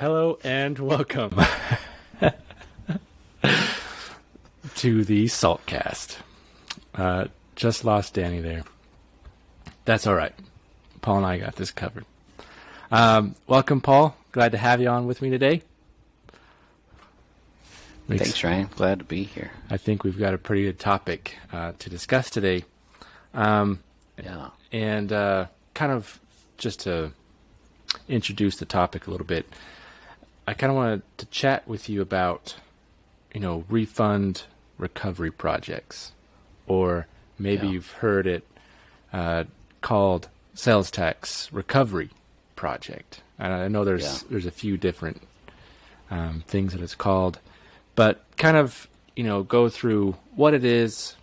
Hello and welcome to the Saltcast. Uh, just lost Danny there. That's all right. Paul and I got this covered. Um, welcome, Paul. Glad to have you on with me today. Makes, Thanks, Ryan. Glad to be here. I think we've got a pretty good topic uh, to discuss today. Um, yeah. And uh, kind of just to introduce the topic a little bit, I kind of wanted to chat with you about, you know, refund recovery projects, or maybe yeah. you've heard it uh, called sales tax recovery project. And I know there's yeah. there's a few different um, things that it's called, but kind of you know go through what it is,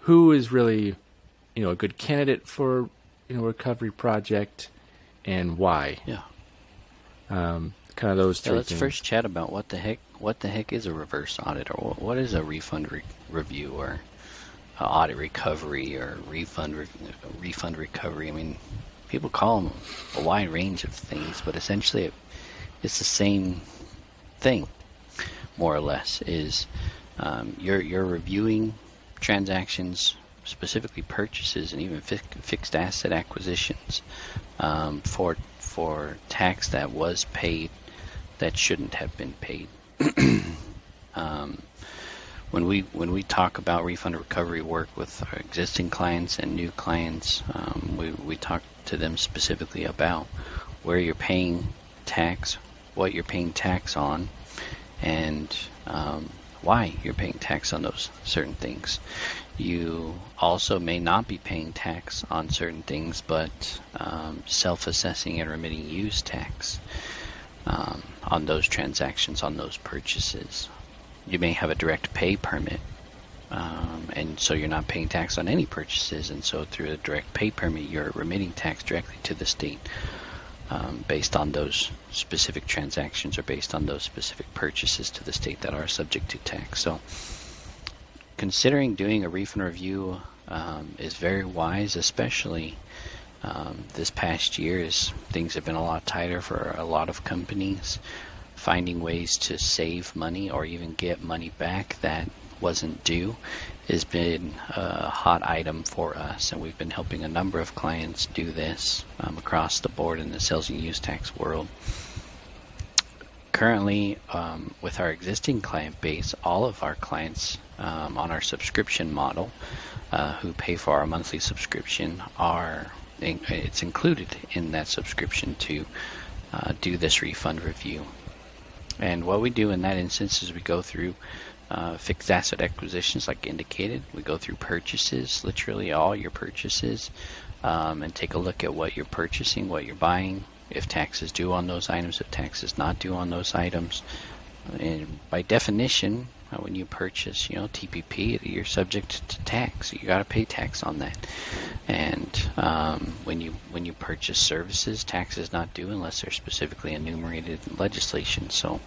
who is really you know a good candidate for you know recovery project, and why. Yeah. Um, kind of those three. Yeah, let's things. first chat about what the heck what the heck is a reverse audit, or what is a refund re- review, or audit recovery, or refund re- refund recovery. I mean, people call them a wide range of things, but essentially it, it's the same thing, more or less. Is um, you're you're reviewing transactions, specifically purchases and even fi- fixed asset acquisitions um, for for tax that was paid that shouldn't have been paid. um, when we when we talk about refund recovery work with our existing clients and new clients, um, we we talk to them specifically about where you're paying tax, what you're paying tax on, and um, why you're paying tax on those certain things. You also may not be paying tax on certain things, but um, self-assessing and remitting use tax um, on those transactions, on those purchases. You may have a direct pay permit, um, and so you're not paying tax on any purchases, and so through a direct pay permit, you're remitting tax directly to the state um, based on those specific transactions or based on those specific purchases to the state that are subject to tax. So, considering doing a refund review um, is very wise, especially um, this past year as things have been a lot tighter for a lot of companies. Finding ways to save money or even get money back that wasn't due has been a hot item for us, and we've been helping a number of clients do this um, across the board in the sales and use tax world. Currently, um, with our existing client base, all of our clients um, on our subscription model uh, who pay for our monthly subscription are it's included in that subscription to uh, do this refund review. And what we do in that instance is we go through uh, fixed asset acquisitions, like indicated. We go through purchases, literally all your purchases, um, and take a look at what you're purchasing, what you're buying, if tax is due on those items, if tax is not due on those items. And by definition, when you purchase, you know, TPP, you're subject to tax. You got to pay tax on that. And um, when you when you purchase services, tax is not due unless they're specifically enumerated in legislation. So,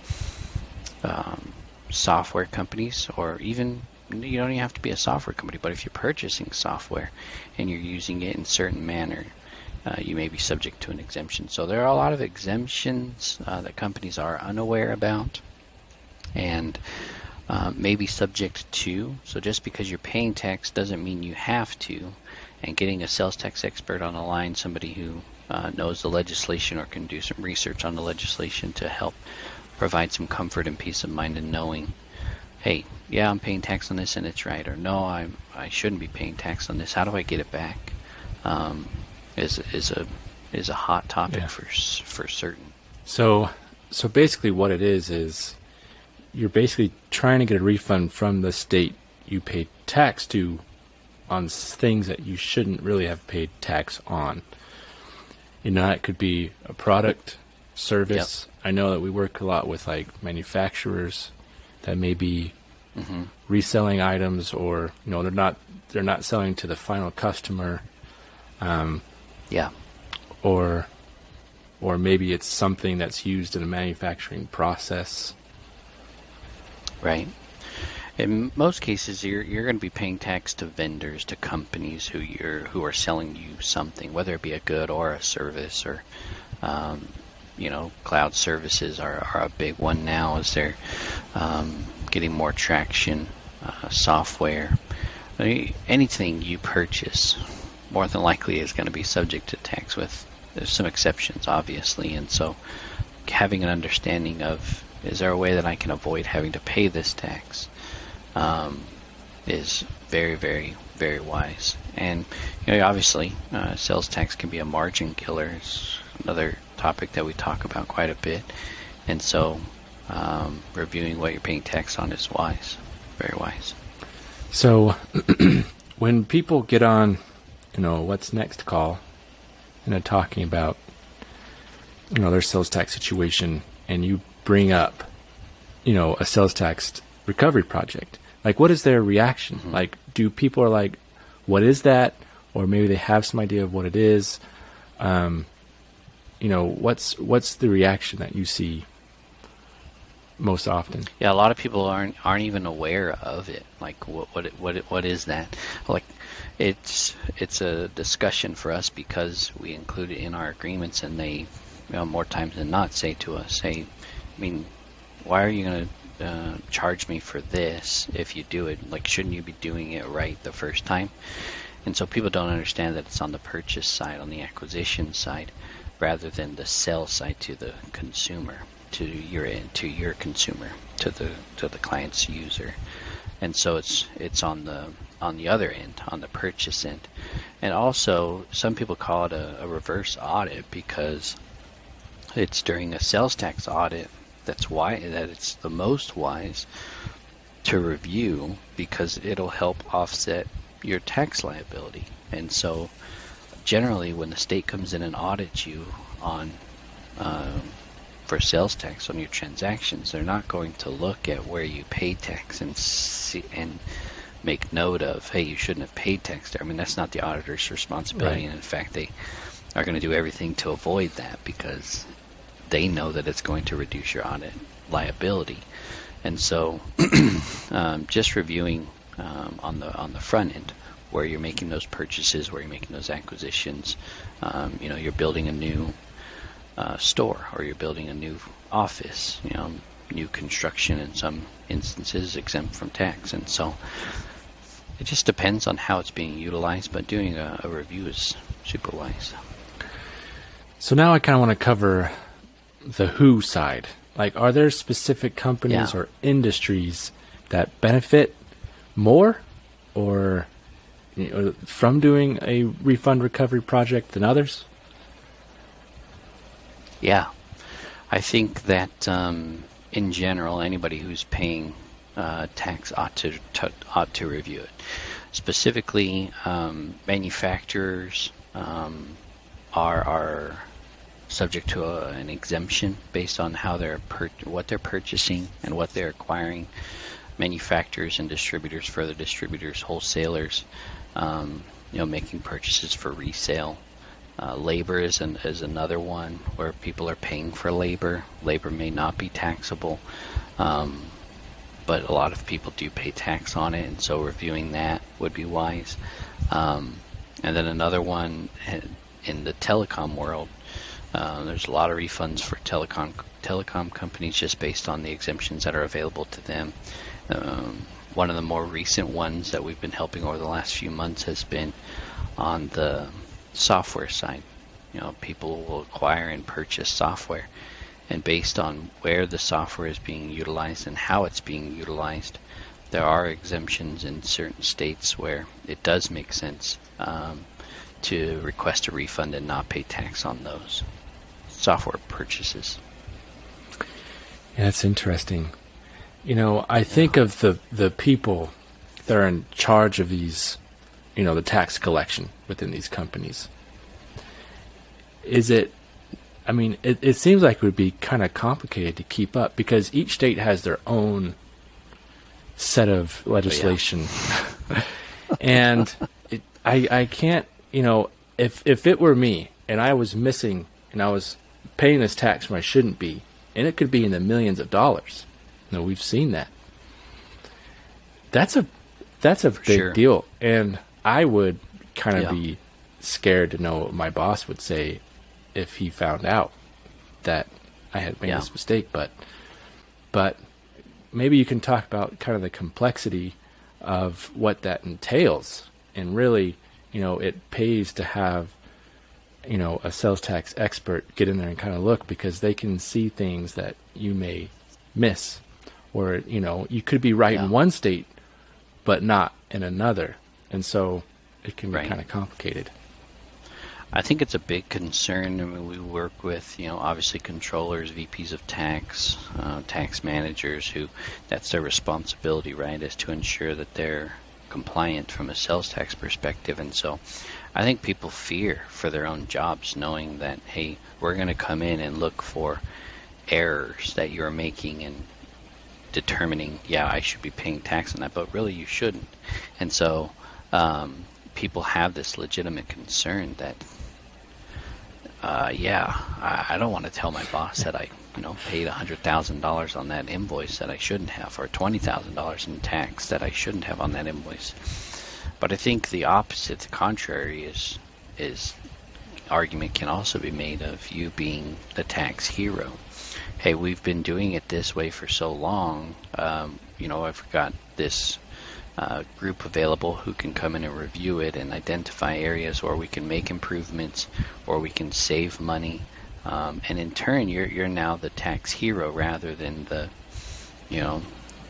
um, software companies, or even you don't even have to be a software company, but if you're purchasing software and you're using it in a certain manner, uh, you may be subject to an exemption. So there are a lot of exemptions uh, that companies are unaware about, and uh, may be subject to. So just because you're paying tax doesn't mean you have to. And getting a sales tax expert on the line, somebody who uh, knows the legislation or can do some research on the legislation to help provide some comfort and peace of mind in knowing, hey, yeah, I'm paying tax on this and it's right, or no, I I shouldn't be paying tax on this. How do I get it back? Um, is is a is a hot topic yeah. for for certain. So so basically, what it is is you're basically trying to get a refund from the state you paid tax to on things that you shouldn't really have paid tax on. You know, it could be a product, service. Yep. I know that we work a lot with like manufacturers that may be mm-hmm. reselling items, or you know, they're not they're not selling to the final customer. Um, yeah. Or, or maybe it's something that's used in a manufacturing process Right. In most cases, you're you're going to be paying tax to vendors, to companies who you're who are selling you something, whether it be a good or a service, or um, you know, cloud services are, are a big one now as they're um, getting more traction. Uh, software, anything you purchase, more than likely is going to be subject to tax. With there's some exceptions, obviously, and so having an understanding of is there a way that I can avoid having to pay this tax um, is very, very, very wise. And you know, obviously, uh, sales tax can be a margin killer. It's another topic that we talk about quite a bit. And so, um, reviewing what you're paying tax on is wise, very wise. So, when people get on, you know, what's next call, and they're talking about, you know, their sales tax situation, and you bring up, you know, a sales tax recovery project, like, what is their reaction? Mm-hmm. Like, do people are like, what is that? Or maybe they have some idea of what it is. Um, you know, what's what's the reaction that you see most often? Yeah, a lot of people aren't aren't even aware of it. Like, what what what what is that? Like, it's it's a discussion for us because we include it in our agreements, and they, you know, more times than not, say to us, "Hey, I mean, why are you going to uh, charge me for this if you do it? Like, shouldn't you be doing it right the first time? And so people don't understand that it's on the purchase side, on the acquisition side, rather than the sell side to the consumer, to your to your consumer, to the to the client's user. And so it's it's on the on the other end, on the purchase end. And also, some people call it a, a reverse audit because it's during a sales tax audit that's why that it's the most wise to review because it'll help offset your tax liability. And so, generally, when the state comes in and audits you on um, for sales tax on your transactions, they're not going to look at where you pay tax and see and make note of, hey, you shouldn't have paid tax there. I mean, that's not the auditor's responsibility, right. and in fact, they are going to do everything to avoid that because they know that it's going to reduce your audit liability. And so, um, just reviewing um, on the on the front end where you're making those purchases, where you're making those acquisitions, um, you know, you're building a new uh, store or you're building a new office, you know, new construction in some instances exempt from tax, and so it just depends on how it's being utilized. But doing a, a review is super wise. So now I kind of want to cover the who side. Like, are there specific companies yeah. or industries that benefit more or you know, from doing a refund recovery project than others? Yeah. I think that um, in general, anybody who's paying uh, tax ought to, to, ought to review it. Specifically, um, manufacturers um, are are subject to a, an exemption based on how they're per- what they're purchasing and what they're acquiring. Manufacturers and distributors, further distributors, wholesalers, um, you know, making purchases for resale. Uh, labor is an, is another one where people are paying for labor. Labor may not be taxable, um, but a lot of people do pay tax on it, and so reviewing that would be wise. Um, and then another one eh, in the telecom world uh, there's a lot of refunds for telecom telecom companies just based on the exemptions that are available to them. Um, one of the more recent ones that we've been helping over the last few months has been on the software side. You know, people will acquire and purchase software, and based on where the software is being utilized and how it's being utilized, there are exemptions in certain states where it does make sense um, to request a refund and not pay tax on those software purchases. Yeah, that's interesting. You know, I think of the the people that are in charge of these, you know, the tax collection within these companies. Is it? I mean, it, it seems like it would be kind of complicated to keep up because each state has their own set of oh, legislation, yeah. and it, I I can't. You know, if if it were me and I was missing and I was paying this tax when I shouldn't be, and it could be in the millions of dollars. You know, we've seen that. That's a that's a big sure. deal, and I would kind of yeah. be scared to know what my boss would say if he found out. that I had made Yeah. this mistake, but but maybe you can talk about kind of the complexity of what that entails, and really, you know, it pays to have you know a sales tax expert get in there and kind of look because they can see things that you may miss, or you know, you could be right Yeah. in one state, but not in another, and so it can be Right. kind of complicated. I think it's a big concern. I mean, we work with, you know, obviously controllers, VPs of tax, uh, tax managers who that's their responsibility, right, is to ensure that they're compliant from a sales tax perspective. And so I think people fear for their own jobs knowing that, hey, we're going to come in and look for errors that you're making and determining, yeah, I should be paying tax on that, but really you shouldn't. And so um, people have this legitimate concern that, uh, yeah, I, I don't want to tell my boss that I, you know, paid hundred thousand dollars on that invoice that I shouldn't have, or twenty thousand dollars in tax that I shouldn't have on that invoice. But I think the opposite, the contrary, is is argument can also be made of you being the tax hero. Hey, we've been doing it this way for so long. Um, you know, I've got this uh, group available who can come in and review it and identify areas where we can make improvements or we can save money. Um, and in turn, you're you're now the tax hero rather than the, you know,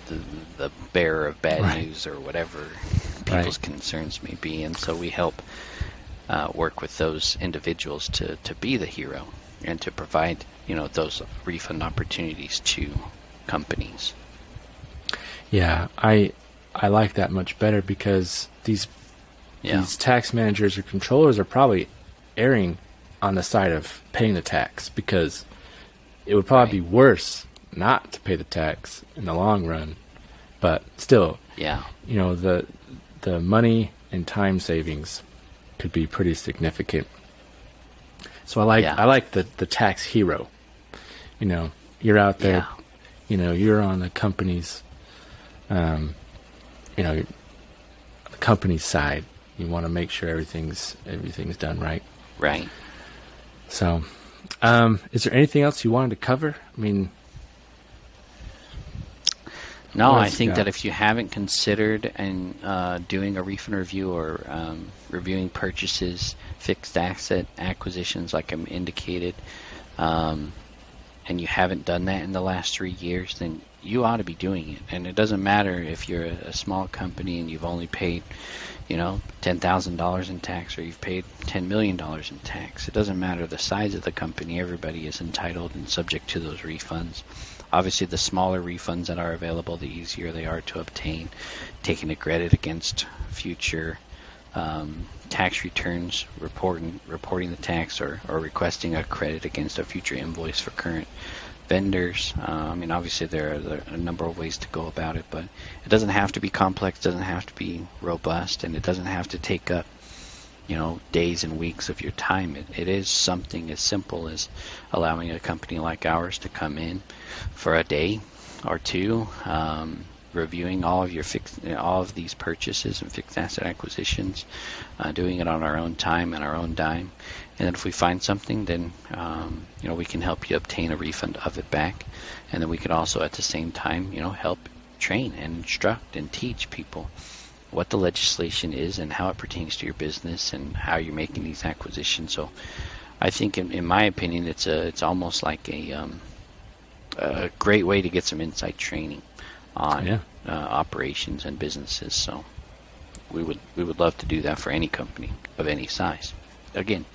the the bearer of bad Right. news or whatever Right. people's concerns may be. And so we help uh, work with those individuals to, to be the hero and to provide you know those refund opportunities to companies. Yeah, I I like that much better because these Yeah. these tax managers or controllers are probably erring on the side of paying the tax because it would probably be worse not to pay the tax in the long run. But still, Yeah. you know, the the money and time savings could be pretty significant. So I like Yeah. I like the the tax hero. You know, you're out there, Yeah. you know, you're on the company's um you know, the company's side. You want to make sure everything's everything's done right. Right. So, um, is there anything else you wanted to cover? I mean, No, I think that if you haven't considered and uh, doing a refund review or um, reviewing purchases, fixed asset acquisitions, like I'm indicated, um, and you haven't done that in the last three years, then you ought to be doing it. And it doesn't matter if you're a, small company and you've only paid, you know, ten thousand dollars in tax, or you've paid ten million dollars in tax. It doesn't matter the size of the company. Everybody is entitled and subject to those refunds. Obviously, the smaller refunds that are available, the easier they are to obtain. Taking a credit against future um, tax returns, reporting reporting the tax, or, or requesting a credit against a future invoice for current vendors. Uh, I mean, obviously there are, a number of ways to go about it, but it doesn't have to be complex, doesn't have to be robust, and it doesn't have to take up you know days and weeks of your time. It, it is something as simple as allowing a company like ours to come in for a day or two, um, reviewing all of your all of these purchases and fixed asset acquisitions, uh, doing it on our own time and our own dime. And then if we find something, then um, you know we can help you obtain a refund of it back, and then we can also at the same time you know help train and instruct and teach people what the legislation is and how it pertains to your business and how you're making these acquisitions. So, I think, in, in my opinion, it's a it's almost like a um, a great way to get some inside training on Yeah. uh, operations and businesses. So, we would we would love to do that for any company of any size. Again,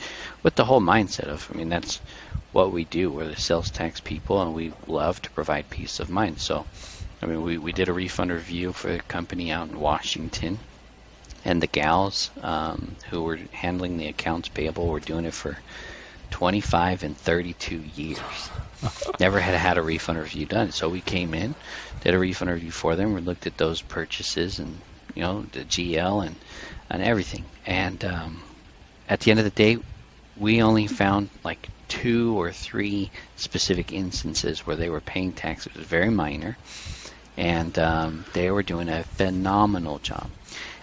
with the whole mindset of, I mean, that's what we do. We're the sales tax people, and we love to provide peace of mind. So, I mean, we, we did a refund review for a company out in Washington, and the gals um, who were handling the accounts payable were doing it for 25 and 32 years. Never had had a refund review done. So we came in, did a refund review for them. We looked at those purchases and you know the GL and and everything. And um, at the end of the day, we only found like two or three specific instances where they were paying tax. It was very minor, and um, they were doing a phenomenal job.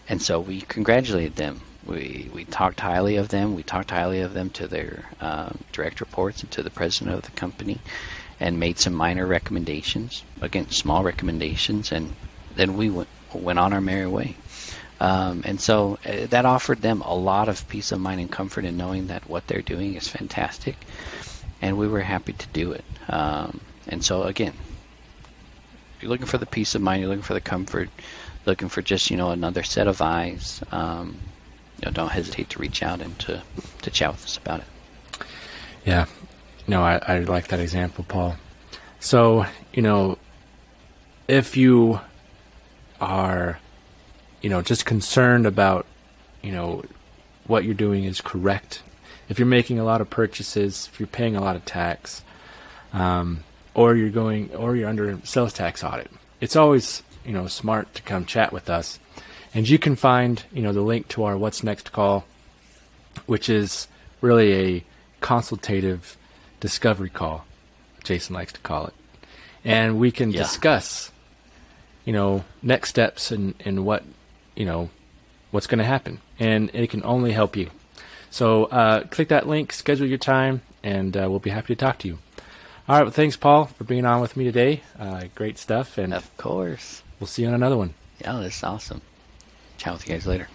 And so we congratulated them we we talked highly of them. We talked highly of them to their um, direct reports and to the president of the company, and made some minor recommendations. Again, small recommendations, and then we went went on our merry way. Um, and so uh, that offered them a lot of peace of mind and comfort in knowing that what they're doing is fantastic, and we were happy to do it. Um, and so again, you're looking for the peace of mind, you're looking for the comfort, looking for just you know another set of eyes. Um, you know, don't hesitate to reach out and to to chat with us about it. Yeah, no, I, I like that example, Paul. So you know, if you are, you know, just concerned about, you know, what you're doing is correct. If you're making a lot of purchases, if you're paying a lot of tax, um, or you're going, or you're under sales tax audit, it's always, you know, smart to come chat with us. And you can find, you know, the link to our What's Next call, which is really a consultative discovery call, Jason likes to call it. And we can Yeah. discuss you know, next steps and, and what, you know, what's going to happen. And it can only help you. So uh, click that link, schedule your time, and uh, we'll be happy to talk to you. All right. Well, thanks, Paul, for being on with me today. Uh, great stuff. And Of course. we'll see you on another one. Yeah, that's awesome. Chat with you guys later.